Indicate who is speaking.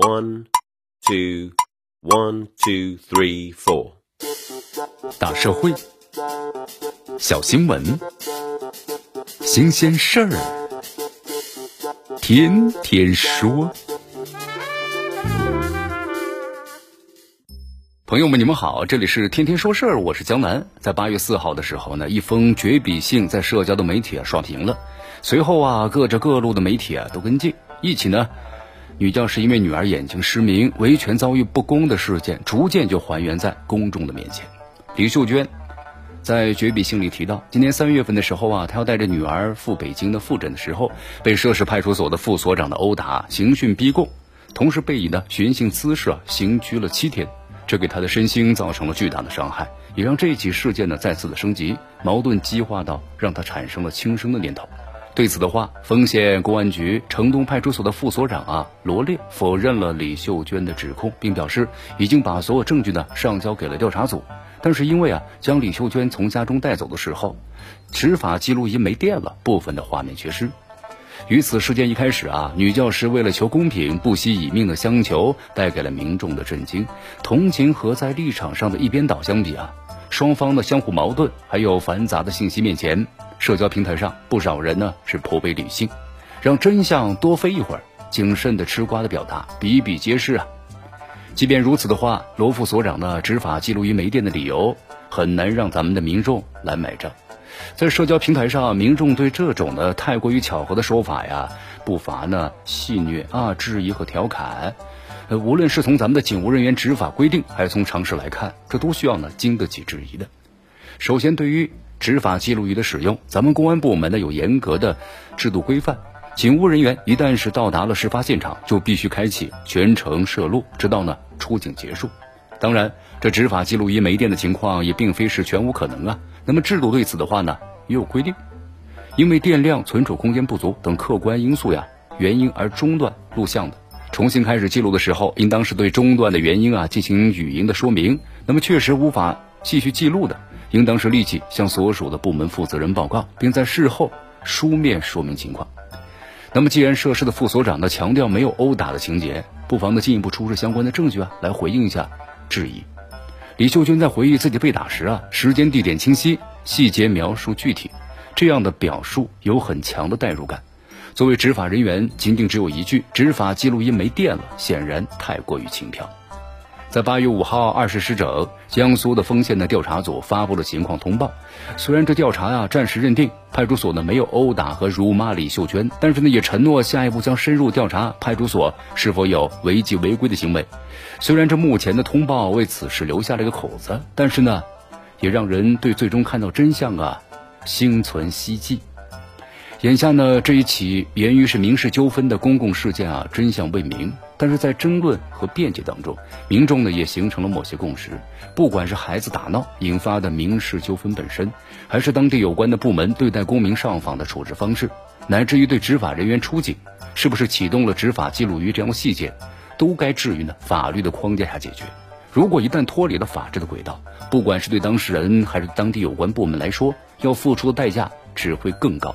Speaker 1: One, two, one, two, three, four。
Speaker 2: 大社会，小新闻，新鲜事儿，天天说。朋友们，你们好，这里是天天说事儿，我是江南。在八月四号的时候呢，一封绝笔信在社交的媒体啊刷屏了，随后啊，各着各路的媒体啊都跟进，一起呢。女教师因为女儿眼睛失明，维权遭遇不公的事件，逐渐就还原在公众的面前。李秀娟在绝笔信里提到，今年三月份的时候啊，她要带着女儿赴北京的复诊的时候，被涉事派出所的副所长的殴打、刑讯逼供，同时被以呢寻衅滋事啊刑拘了七天，这给她的身心造成了巨大的伤害，也让这起事件呢再次的升级，矛盾激化到让她产生了轻生的念头。对此的话，丰县公安局城东派出所的副所长啊罗烈否认了李秀娟的指控，并表示已经把所有证据呢上交给了调查组。但是因为啊将李秀娟从家中带走的时候，执法记录仪没电了，部分的画面缺失。与此事件一开始啊，女教师为了求公平，不惜以命的相求，带给了民众的震惊、同情和在立场上的一边倒相比啊，双方的相互矛盾还有繁杂的信息面前。社交平台上，不少人呢是颇为理性，让真相多飞一会儿，谨慎的吃瓜的表达比比皆是啊。即便如此的话，罗副所长呢执法记录仪没电的理由，很难让咱们的民众来买账。在社交平台上，民众对这种的太过于巧合的说法呀，不乏呢戏谑啊、质疑和调侃。呃，无论是从咱们的警务人员执法规定，还是从常识来看，这都需要呢经得起质疑的。首先，对于执法记录仪的使用，咱们公安部门呢有严格的制度规范。警务人员一旦是到达了事发现场，就必须开启全程摄录，直到呢出警结束。当然，这执法记录仪没电的情况也并非是全无可能啊。那么制度对此的话呢也有规定，因为电量、存储空间不足等客观因素呀原因而中断录像的，重新开始记录的时候，应当是对中断的原因啊进行语音的说明。那么确实无法继续记录的。应当是立即向所属的部门负责人报告，并在事后书面说明情况。那么，既然涉事的副所长呢强调没有殴打的情节，不妨呢进一步出示相关的证据啊，来回应一下质疑。李秀娟在回忆自己被打时啊，时间地点清晰，细节描述具体，这样的表述有很强的代入感。作为执法人员，仅仅只有一句“执法记录仪没电了”，显然太过于轻佻。在八月五号二十时整，江苏的丰县的调查组发布了情况通报。虽然这调查呀暂时认定派出所呢没有殴打和辱骂李秀娟，但是呢也承诺下一步将深入调查派出所是否有违纪违规的行为。虽然这目前的通报为此事留下了一个口子，但是呢，也让人对最终看到真相啊心存希冀。眼下呢这一起源于是民事纠纷的公共事件啊真相未明。但是在争论和辩解当中，民众呢也形成了某些共识。不管是孩子打闹引发的民事纠纷本身，还是当地有关的部门对待公民上访的处置方式，乃至于对执法人员出警是不是启动了执法记录仪这样的细节，都该置于呢法律的框架下解决。如果一旦脱离了法治的轨道，不管是对当事人还是当地有关部门来说，要付出的代价只会更高。